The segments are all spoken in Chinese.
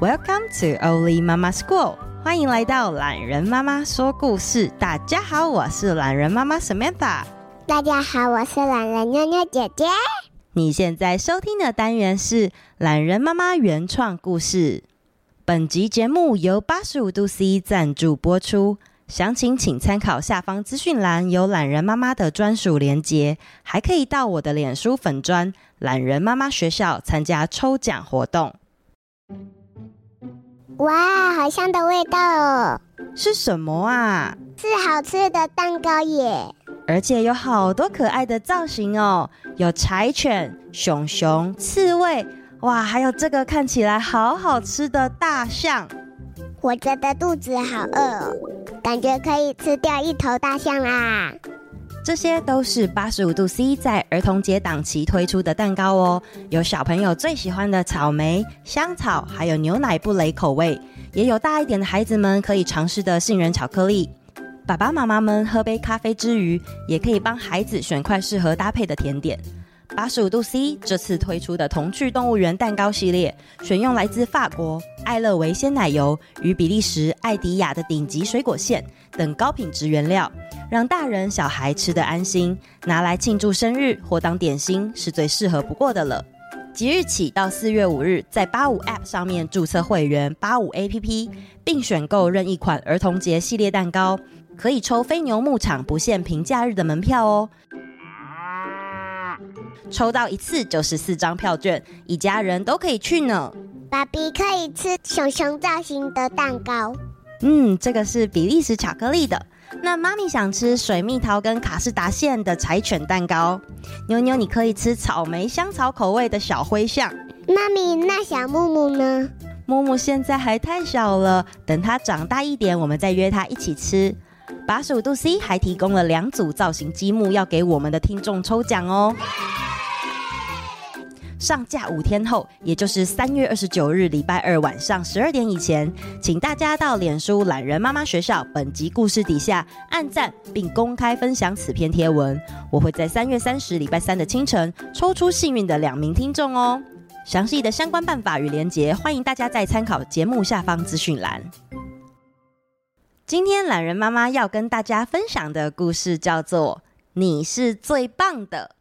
Welcome to Oli Mama School，欢迎来到懒人妈妈说故事。大家好，我是懒人妈妈 Samantha。大家好，我是懒人妞妞姐姐。你现在收听的单元是懒人妈妈原创故事。本集节目由八十五度 C 赞助播出，详情请参考下方资讯栏有懒人妈妈的专属连结，还可以到我的脸书粉砖懒人妈妈学校参加抽奖活动。哇，好香的味道哦！是什么啊？是好吃的蛋糕耶！而且有好多可爱的造型哦，有柴犬、熊熊、刺猬，哇，还有这个看起来好好吃的大象。我觉得肚子好饿哦，感觉可以吃掉一头大象啊！这些都是八十五度 C 在儿童节档期推出的蛋糕哦，有小朋友最喜欢的草莓、香草，还有牛奶布蕾口味，也有大一点的孩子们可以尝试的杏仁巧克力。爸爸妈妈们喝杯咖啡之余，也可以帮孩子选块适合搭配的甜点。八十五度 C 这次推出的童趣动物园蛋糕系列，选用来自法国爱乐维鲜奶油与比利时艾迪亚的顶级水果馅等高品质原料，让大人小孩吃得安心，拿来庆祝生日或当点心是最适合不过的了。即日起到四月五日，在八五 App 上面注册会员八五 APP，并选购任意款儿童节系列蛋糕，可以抽飞牛牧场不限平假日的门票哦。抽到一次就是四张票券，一家人都可以去呢。爸比可以吃熊熊造型的蛋糕。嗯，这个是比利时巧克力的。那妈咪想吃水蜜桃跟卡士达馅的柴犬蛋糕。妞妞，你可以吃草莓香草口味的小灰象。妈咪，那小木木呢？木木现在还太小了，等他长大一点，我们再约他一起吃。八十五度 C 还提供了两组造型积木，要给我们的听众抽奖哦。上架五天后，也就是三月二十九日礼拜二晚上十二点以前，请大家到脸书懒人妈妈学校本集故事底下按赞并公开分享此篇贴文。我会在三月三十礼拜三的清晨抽出幸运的两名听众哦。详细的相关办法与连结，欢迎大家在参考节目下方资讯栏。今天懒人妈妈要跟大家分享的故事叫做《你是最棒的》，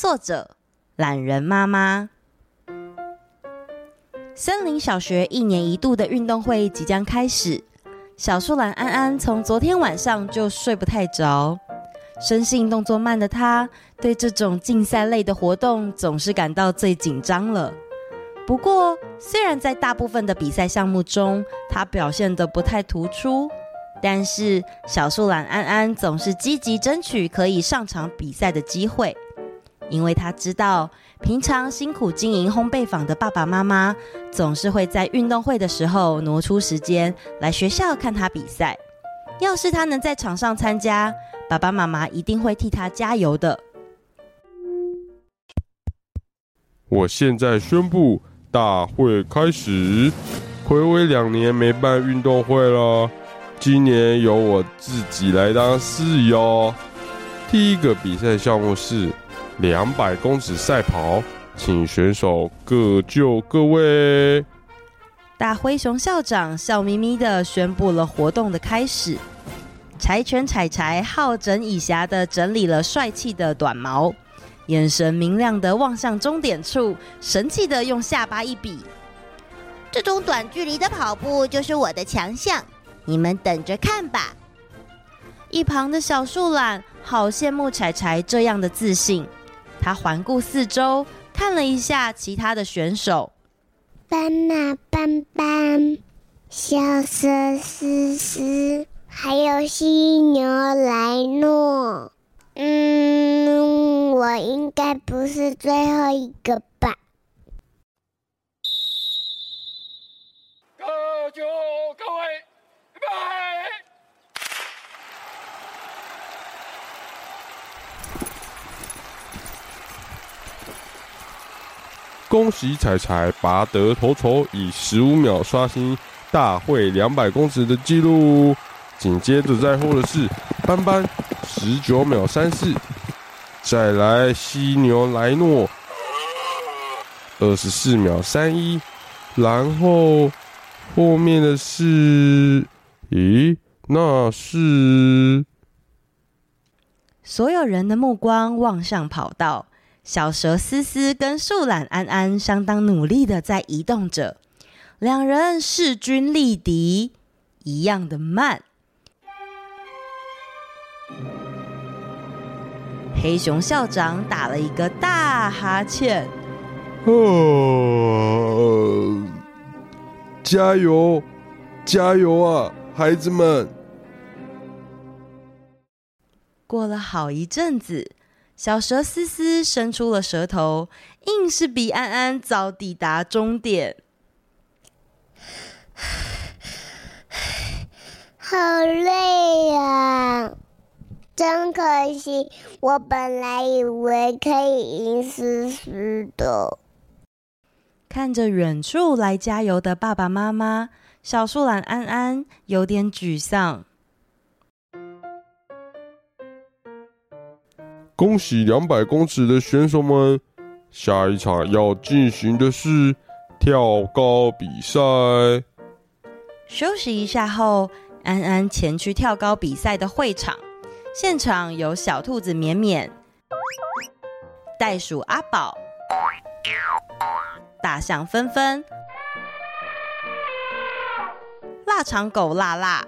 作者。懒人妈妈，森林小学一年一度的运动会即将开始。小树懒安安从昨天晚上就睡不太着，生性动作慢的他，对这种竞赛类的活动总是感到最紧张了。不过，虽然在大部分的比赛项目中，他表现得不太突出，但是小树懒安安总是积极争取可以上场比赛的机会。因为他知道，平常辛苦经营烘焙坊的爸爸妈妈，总是会在运动会的时候挪出时间来学校看他比赛。要是他能在场上参加，爸爸妈妈一定会替他加油的。我现在宣布，大会开始。暌违两年没办运动会了，今年由我自己来当司仪。第一个比赛项目是。两百公尺赛跑，请选手各就各位。大灰熊校长笑眯眯的宣布了活动的开始。柴犬柴柴好整以暇的整理了帅气的短毛，眼神明亮的望向终点处，神气的用下巴一比：“这种短距离的跑步就是我的强项，你们等着看吧。”一旁的小树懒好羡慕柴柴这样的自信。他环顾四周，看了一下其他的选手。斑马斑斑、小蛇丝丝，还有犀牛莱诺。嗯，我应该不是最后一个吧？各就各位，拜。恭喜彩彩拔得头筹，以十五秒刷新大会两百公尺的记录。紧接着在后的是斑斑，十九秒三四。再来犀牛莱诺，二十四秒三一。然后后面的是，咦，那是……所有人的目光望向跑道，小蛇思思跟树懒安安相当努力的在移动着，两人势均力敌，一样的慢。黑熊校长打了一个大哈欠，哦，加油，加油啊，孩子们！过了好一阵子，小蛇思思伸出了舌头，硬是比安安早抵达终点。好累呀！真可惜，我本来以为可以赢思思的。看着远处来加油的爸爸妈妈，小树懒安安有点沮丧。恭喜两百公尺的选手们，下一场要进行的是跳高比赛。休息一下后，安安前去跳高比赛的会场。现场有小兔子绵绵、袋鼠阿宝、大象纷纷、腊肠狗辣辣。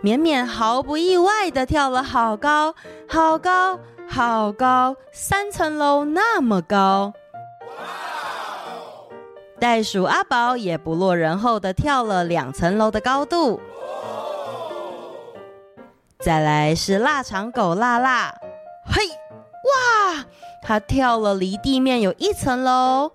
绵绵毫不意外地跳了好高，好高，好高，三层楼那么高。袋鼠阿宝也不落人后地跳了两层楼的高度。再来是腊肠狗辣辣，嘿，哇，它跳了离地面有一层楼。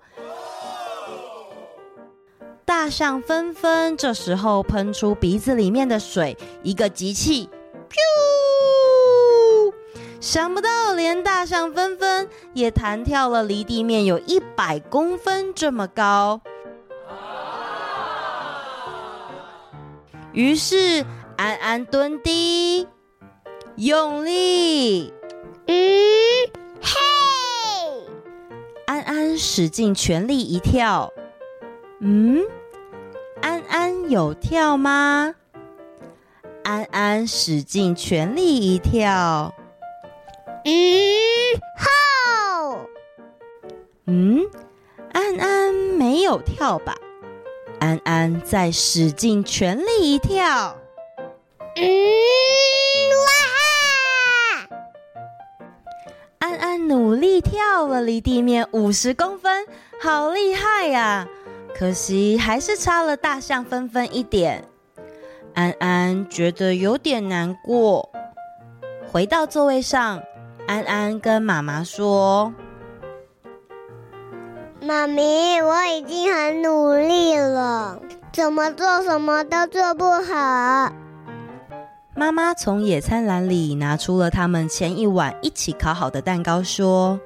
大象纷纷这时候喷出鼻子里面的水，一个集气，咻！想不到连大象纷纷也弹跳了离地面有一百公分这么高。于是安安蹲低。用力，嗯，嘿！安安使尽全力一跳，嗯，有跳吗？安安使尽全力一跳，嗯，吼！嗯，安安没有跳吧？安安再使尽全力一跳，嗯。哇！安安努力跳了离地面五十公分，好厉害呀！可惜还是差了大象纷纷一点。安安觉得有点难过，回到座位上，安安跟妈妈说：“妈咪，我已经很努力了，怎么做什么都做不好。”妈妈从野餐篮里拿出了他们前一晚一起烤好的蛋糕，说：“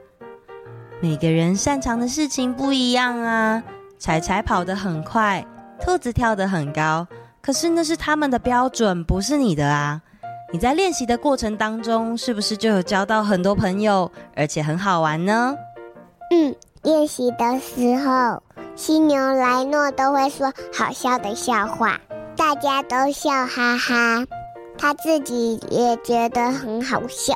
每个人擅长的事情不一样啊。柴柴跑得很快，兔子跳得很高，可是那是他们的标准，不是你的啊。你在练习的过程当中，是不是就有交到很多朋友，而且很好玩呢？”嗯，练习的时候，犀牛莱诺都会说好笑的笑话，大家都笑哈哈。他自己也觉得很好笑，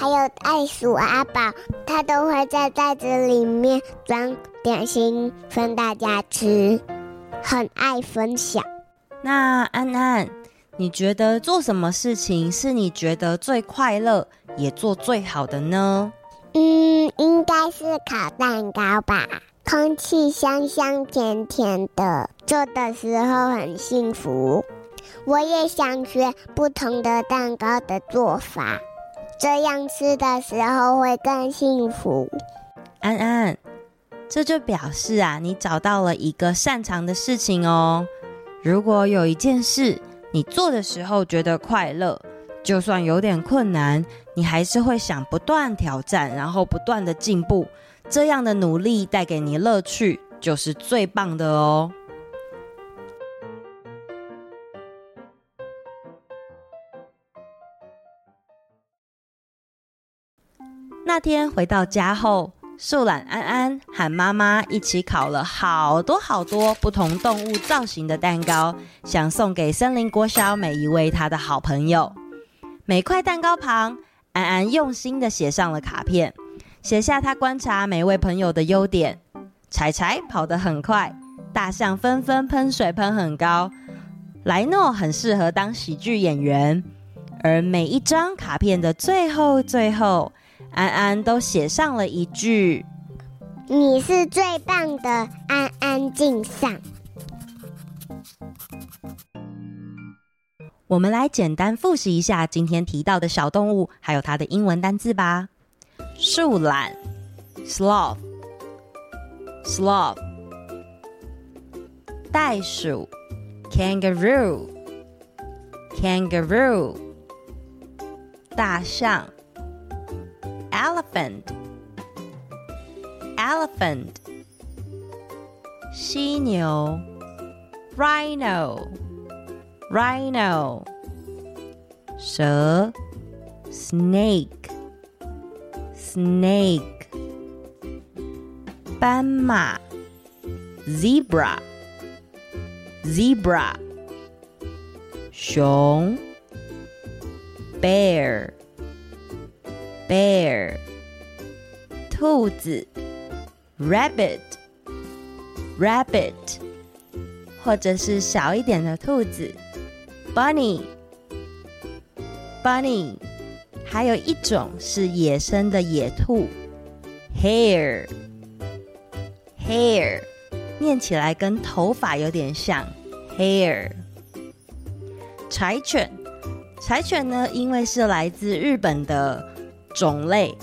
还有袋鼠阿宝，他都会在袋子里面装点心分大家吃，很爱分享。那安安，你觉得做什么事情是你觉得最快乐，也做最好的呢？嗯，应该是烤蛋糕吧，空气香香甜甜的，做的时候很幸福。我也想学不同的蛋糕的做法，这样吃的时候会更幸福。安安，这就表示啊，你找到了一个擅长的事情哦。如果有一件事你做的时候觉得快乐，就算有点困难，你还是会想不断挑战，然后不断的进步。这样的努力带给你乐趣，就是最棒的哦。那天回到家后，树懒安安和妈妈一起烤了好多好多不同动物造型的蛋糕，想送给森林国小每一位他的好朋友。每块蛋糕旁，安安用心地写上了卡片，写下他观察每位朋友的优点。柴柴跑得很快，大象纷纷喷水喷很高，莱诺很适合当喜剧演员。而每一张卡片的最后最后，安安都写上了一句：“你是最棒的，安安敬上。”我们来简单复习一下今天提到的小动物，还有它的英文单字吧。树懒，sloth，sloth。袋鼠，kangaroo，kangaroo。大象，elephant，elephant。犀牛，rhino。Rhino，蛇，Snake，Snake，斑马，Zebra，Zebra，熊 Bear，兔子，Rabbit，Rabbit，或者是小一点的兔子。Bunny，Bunny，还有一种是野生的野兔，hair hair 念起来跟头发有点像，Hair。柴犬，柴犬呢，因为是来自日本的种类，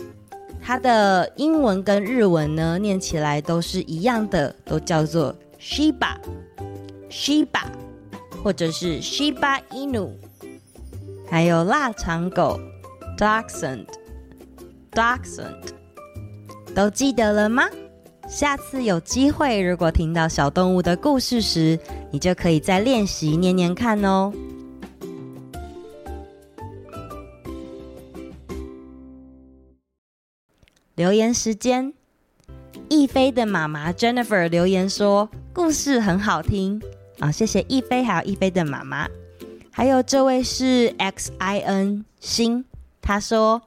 它的英文跟日文呢，念起来都是一样的，都叫做 Shiba，Shiba。或者是 Shiba Inu，还有腊肠狗 Dachshund，Dachshund，都记得了吗？下次有机会，如果听到小动物的故事时，你就可以再练习念念看哦。留言时间，逸飞的妈妈 Jennifer 留言说：“故事很好听。”啊，谢谢逸飞，还有逸飞的妈妈，还有这位是 X I N 星，他说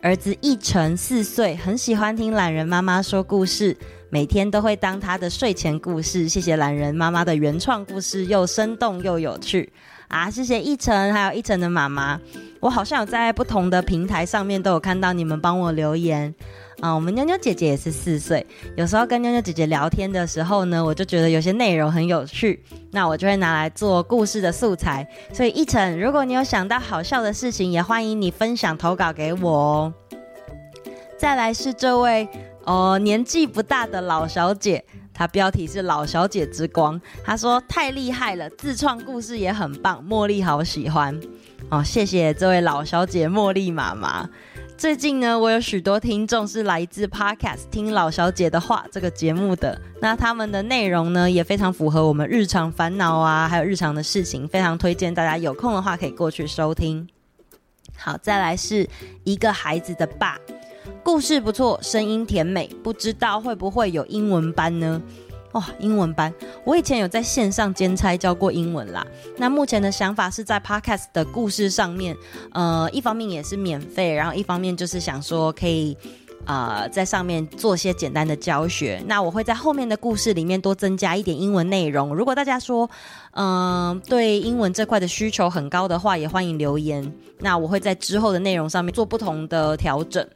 儿子一晨四岁，很喜欢听懒人妈妈说故事，每天都会当他的睡前故事。谢谢懒人妈妈的原创故事，又生动又有趣啊！谢谢一晨，还有一晨的妈妈，我好像有在不同的平台上面都有看到你们帮我留言。啊、我们妞妞姐姐也是四岁，有时候跟妞妞姐姐聊天的时候呢，我就觉得有些内容很有趣，那我就会拿来做故事的素材。所以一晨，如果你有想到好笑的事情，也欢迎你分享投稿给我哦。再来是这位哦，年纪不大的老小姐，她标题是“老小姐之光”，她说太厉害了，自创故事也很棒，茉莉好喜欢哦，谢谢这位老小姐茉莉妈妈。最近呢，我有许多听众是来自 Podcast 听老小姐的话这个节目的，那他们的内容呢也非常符合我们日常烦恼啊，还有日常的事情，非常推荐大家有空的话可以过去收听。好，再来是一个孩子的爸，故事不错，声音甜美，不知道会不会有英文班呢？哇、哦，英文班！我以前有在线上兼差教过英文啦。那目前的想法是在 Podcast 的故事上面，呃，一方面也是免费，然后一方面就是想说可以，呃，在上面做些简单的教学。那我会在后面的故事里面多增加一点英文内容。如果大家说，嗯、对英文这块的需求很高的话，也欢迎留言。那我会在之后的内容上面做不同的调整。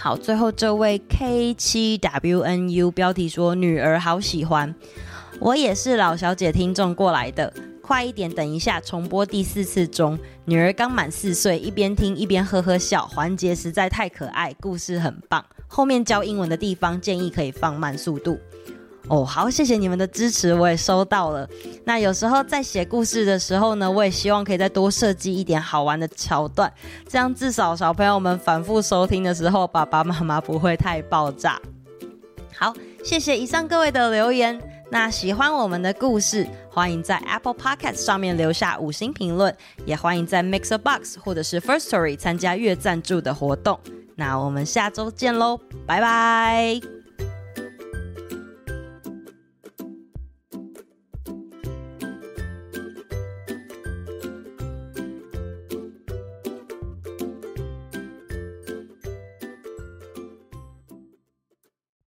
好，最后这位 K 七 WNU 标题说女儿好喜欢，我也是老小姐听众过来的，快一点，等一下重播第四次中，女儿刚满四岁，一边听一边呵呵笑，环节实在太可爱，故事很棒，后面教英文的地方建议可以放慢速度。哦，好，谢谢你们的支持，我也收到了。那有时候在写故事的时候呢，我也希望可以再多设计一点好玩的桥段，这样至少小朋友们反复收听的时候，爸爸妈妈不会太爆炸。好，谢谢以上各位的留言。那喜欢我们的故事，欢迎在 Apple Podcast 上面留下五星评论，也欢迎在 Mixer Box 或者是 Firstory 参加月赞助的活动。那我们下周见喽，拜拜。